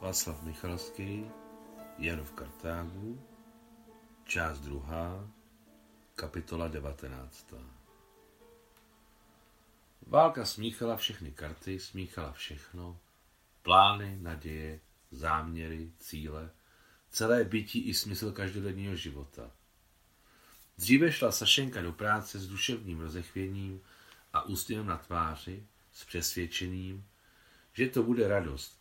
Václav Michalský, Janov Kartágu, část druhá, kapitola 19. Válka smíchala všechny karty, smíchala všechno, plány, naděje, záměry, cíle, celé bytí i smysl každodenního života. Dříve šla Sašenka do práce s duševním rozechvěním a úsměvem na tváři, s přesvědčením, že to bude radost,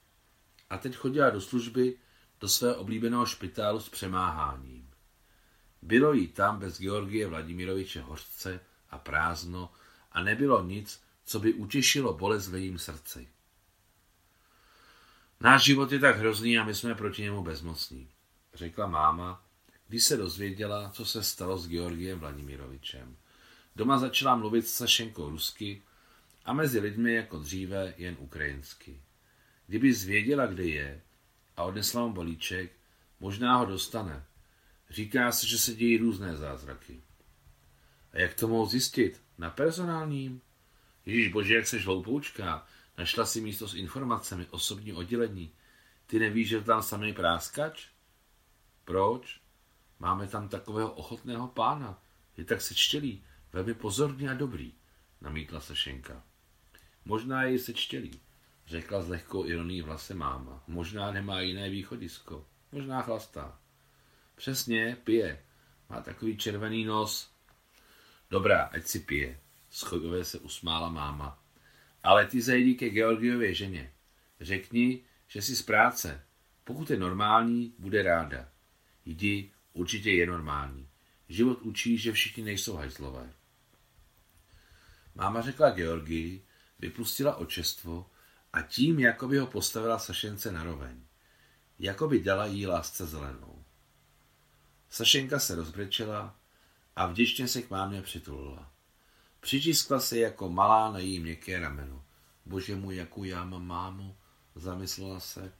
a teď chodila do služby do svého oblíbeného špitálu s přemáháním. Bylo jí tam bez Georgie Vladimiroviče hořce a prázdno a nebylo nic, co by utěšilo bolest v jejím srdci. Náš život je tak hrozný a my jsme proti němu bezmocní, řekla máma, když se dozvěděla, co se stalo s Georgiem Vladimirovičem. Doma začala mluvit s Sašenkou rusky a mezi lidmi jako dříve jen ukrajinsky. Kdyby zvěděla, kde je a odnesla mu balíček, možná ho dostane. Říká se, že se dějí různé zázraky. A jak to mohou zjistit? Na personálním? Ježíš bože, jak se hloupoučká. Našla si místo s informacemi, osobní oddělení. Ty nevíš, že tam samý práskač? Proč? Máme tam takového ochotného pána. Je tak sečtělý, velmi pozorný a dobrý, namítla se Šenka. Možná je sečtělý řekla s lehkou ironií v hlase máma. Možná nemá jiné východisko. Možná chlastá. Přesně, pije. Má takový červený nos. Dobrá, ať si pije. Schově se usmála máma. Ale ty zajdi ke Georgiově ženě. Řekni, že jsi z práce. Pokud je normální, bude ráda. Jdi, určitě je normální. Život učí, že všichni nejsou hajzlové. Máma řekla Georgii, vypustila očestvo a tím jakoby ho postavila Sašence na roveň. Jakoby dala jí lásce zelenou. Sašenka se rozbrečela a vděčně se k mámě přitulila. Přitiskla se jako malá na její měkké rameno. Bože můj, jakou já mám mámu, zamyslela se.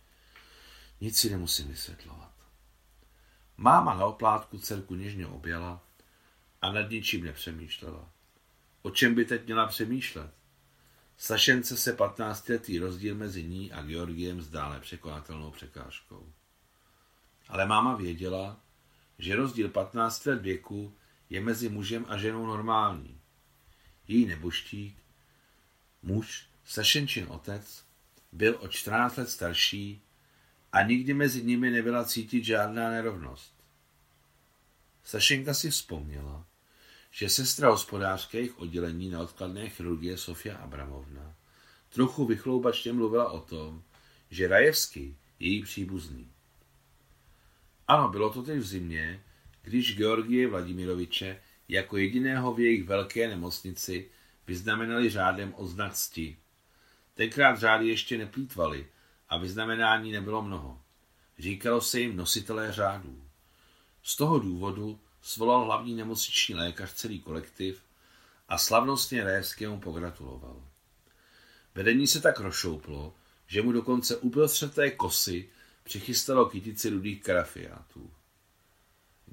Nic si nemusím vysvětlovat. Máma na oplátku dcerku něžně objala a nad ničím nepřemýšlela. O čem by teď měla přemýšlet? Sašence se 15-letý rozdíl mezi ní a Georgiem zdá nepřekonatelnou překážkou. Ale máma věděla, že rozdíl 15 let věku je mezi mužem a ženou normální. Její neboštík, muž, Sašenčin otec, byl o 14 let starší a nikdy mezi nimi nebyla cítit žádná nerovnost. Sašenka si vzpomněla, že sestra hospodářské jejich oddělení na odkladné chirurgie Sofia Abramovna trochu vychloubačně mluvila o tom, že Rajevský je její příbuzný. Ano, bylo to teď v zimě, když Georgie Vladimiroviče jako jediného v jejich velké nemocnici vyznamenali řádem odznak cti. Tenkrát řády ještě neplýtvali a vyznamenání nebylo mnoho. Říkalo se jim nositelé řádů. Z toho důvodu svolal hlavní nemocniční lékař celý kolektiv a slavnostně Révskému pogratuloval. Vedení se tak rozšouplo, že mu dokonce uprostřed té kosy přichystalo kytici rudých karafiátů.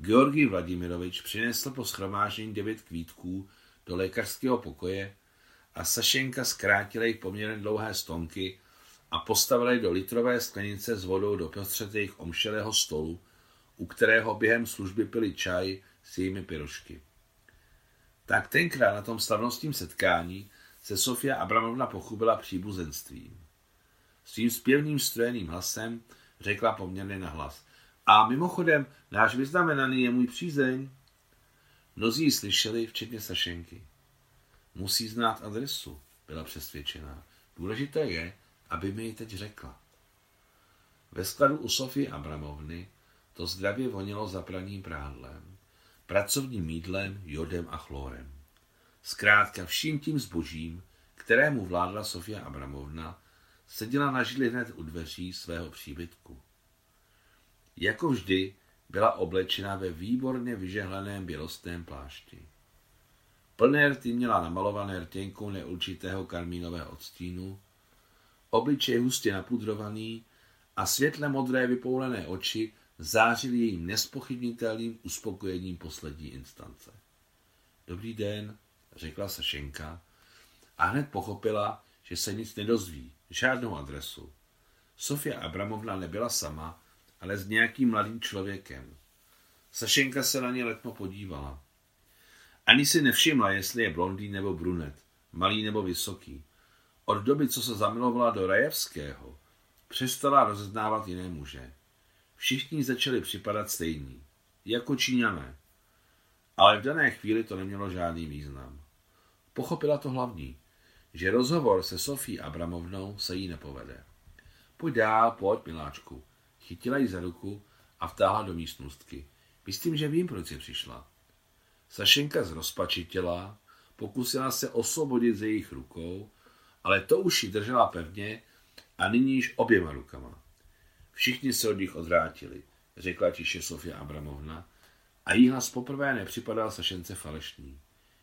Georgij Vladimirovič přinesl po schromáždění devět kvítků do lékařského pokoje a Sašenka zkrátila jejich poměrně dlouhé stonky a postavila je do litrové sklenice s vodou do prostřed jejich omšelého stolu, u kterého během služby pili čaj s jejími pirošky. Tak tenkrát na tom slavnostním setkání se Sofia Abramovna pochubila příbuzenstvím. Svým zpěvným strojeným hlasem řekla poměrně nahlas. A mimochodem, náš vyznamenaný je můj přízeň. Mnozí ji slyšeli, včetně Sašenky. Musí znát adresu, byla přesvědčená. Důležité je, aby mi ji teď řekla. Ve skladu u Sofie Abramovny to zdravě vonilo zapraným prádlem, pracovním mídlem, jodem a chlorem. Zkrátka vším tím zbožím, kterému vládla Sofia Abramovna, seděla na žili hned u dveří svého příbytku. Jako vždy byla oblečena ve výborně vyžehleném bělostném plášti. Plné rty měla namalované rtěnkou neurčitého karmínového odstínu, obličej hustě napudrovaný a světle modré vypoulené oči zářili jejím nespochybnitelným uspokojením poslední instance. Dobrý den, řekla Sašenka a hned pochopila, že se nic nedozví, žádnou adresu. Sofia Abramovna nebyla sama, ale s nějakým mladým člověkem. Sašenka se na ně letmo podívala. Ani si nevšimla, jestli je blondý nebo brunet, malý nebo vysoký. Od doby, co se zamilovala do Rajevského, přestala rozeznávat jiné muže. Všichni začali připadat stejní, jako Číňané. Ale v dané chvíli to nemělo žádný význam. Pochopila to hlavní, že rozhovor se Sofí Abramovnou se jí nepovede. Pojď dál, pojď, miláčku. Chytila ji za ruku a vtáhla do místnostky. Myslím, že vím, proč jsi přišla. Sašenka zrozpačitěla, pokusila se osvobodit ze jejich rukou, ale to už ji držela pevně a nyní již oběma rukama. Všichni se od nich odvrátili, řekla tiše Sofia Abramovna a jí hlas poprvé nepřipadal Sašence falešný.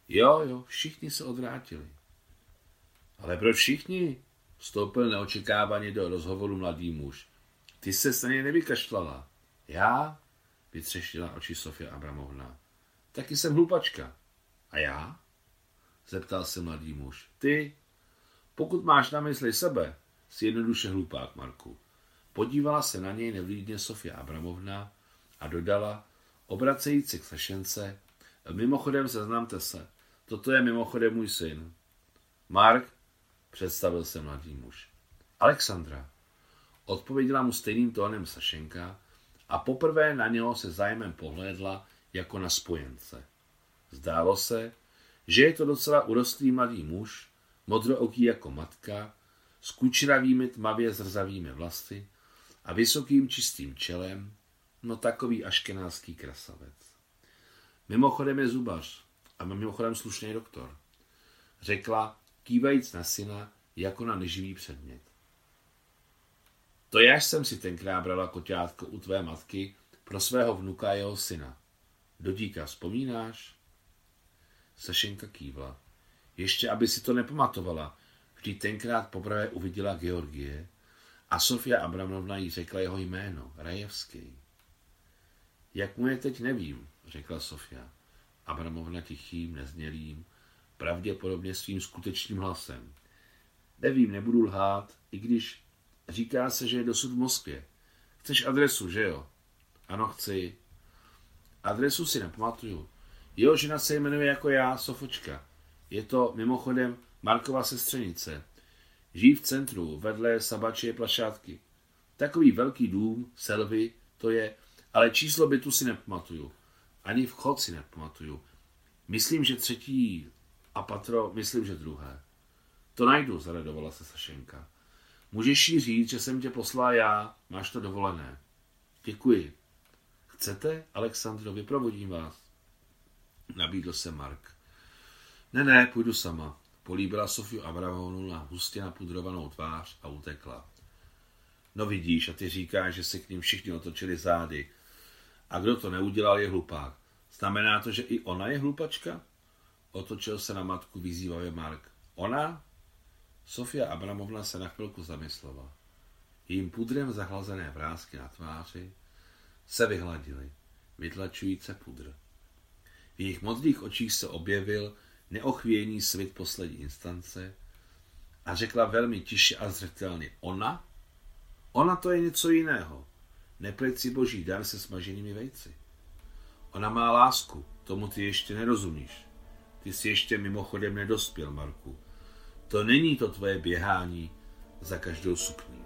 Jo, jo, všichni se odvrátili. Ale proč všichni? Vstoupil neočekávaně do rozhovoru mladý muž. Ty se na ně nevykašlala. Já? Vytřeštila oči Sofia Abramovna. Taky jsem hlupačka. A já? Zeptal se mladý muž. Ty? Pokud máš na mysli sebe, si jednoduše hlupák, Marku. Podívala se na něj nevlídně Sofia Abramovna a dodala, obracející k Sašence, mimochodem seznamte se, toto je mimochodem můj syn. Mark, představil se mladý muž. Alexandra, odpověděla mu stejným tónem Sašenka a poprvé na něho se zájmem pohlédla jako na spojence. Zdálo se, že je to docela urostlý mladý muž, modrooký jako matka, s kučravými tmavě zrzavými vlasy a vysokým čistým čelem, no takový aškenáský krasavec. Mimochodem je zubař a mimochodem slušný doktor, řekla, kývajíc na syna jako na neživý předmět. To jaž jsem si tenkrát brala koťátko u tvé matky pro svého vnuka a jeho syna. Do díka vzpomínáš? Sašenka kývla. Ještě, aby si to nepamatovala, vždy tenkrát poprvé uviděla Georgie a Sofia Abramovna jí řekla jeho jméno, Rajevský. Jak mu je teď, nevím, řekla Sofia. Abramovna tichým, neznělým, pravděpodobně svým skutečným hlasem. Nevím, nebudu lhát, i když říká se, že je dosud v Moskvě. Chceš adresu, že jo? Ano, chci. Adresu si nepamatuju. Jeho žena se jmenuje jako já, Sofočka. Je to mimochodem Markova sestřenice. Žijí v centru, vedle sabačie plašátky. Takový velký dům, selvy, to je, ale číslo bytu si nepamatuju. Ani vchod si nepamatuju. Myslím, že třetí a patro, myslím, že druhé. To najdu, zaradovala se Sašenka. Můžeš jí říct, že jsem tě poslala já, máš to dovolené. Děkuji. Chcete, Alexandro, vyprovodím vás. Nabídl se Mark. Ne, ne, půjdu sama. Políbila Sofiu Abramovnu na hustě napudrovanou tvář a utekla. No vidíš, a ty říkáš, že se k ním všichni otočili zády. A kdo to neudělal, je hlupák. Znamená to, že i ona je hlupačka? Otočil se na matku vyzývavě Mark. Ona? Sofia Abramovna se na chvilku zamyslela. Jím pudrem zahlazené vrázky na tváři se vyhladily, vytlačujíce pudr. V jejich modrých očích se objevil neochvějný svit poslední instance a řekla velmi tiše a zřetelně, ona? Ona to je něco jiného. Nepleť si boží dar se smaženými vejci. Ona má lásku, tomu ty ještě nerozumíš. Ty jsi ještě mimochodem nedospěl, Marku. To není to tvoje běhání za každou sukní.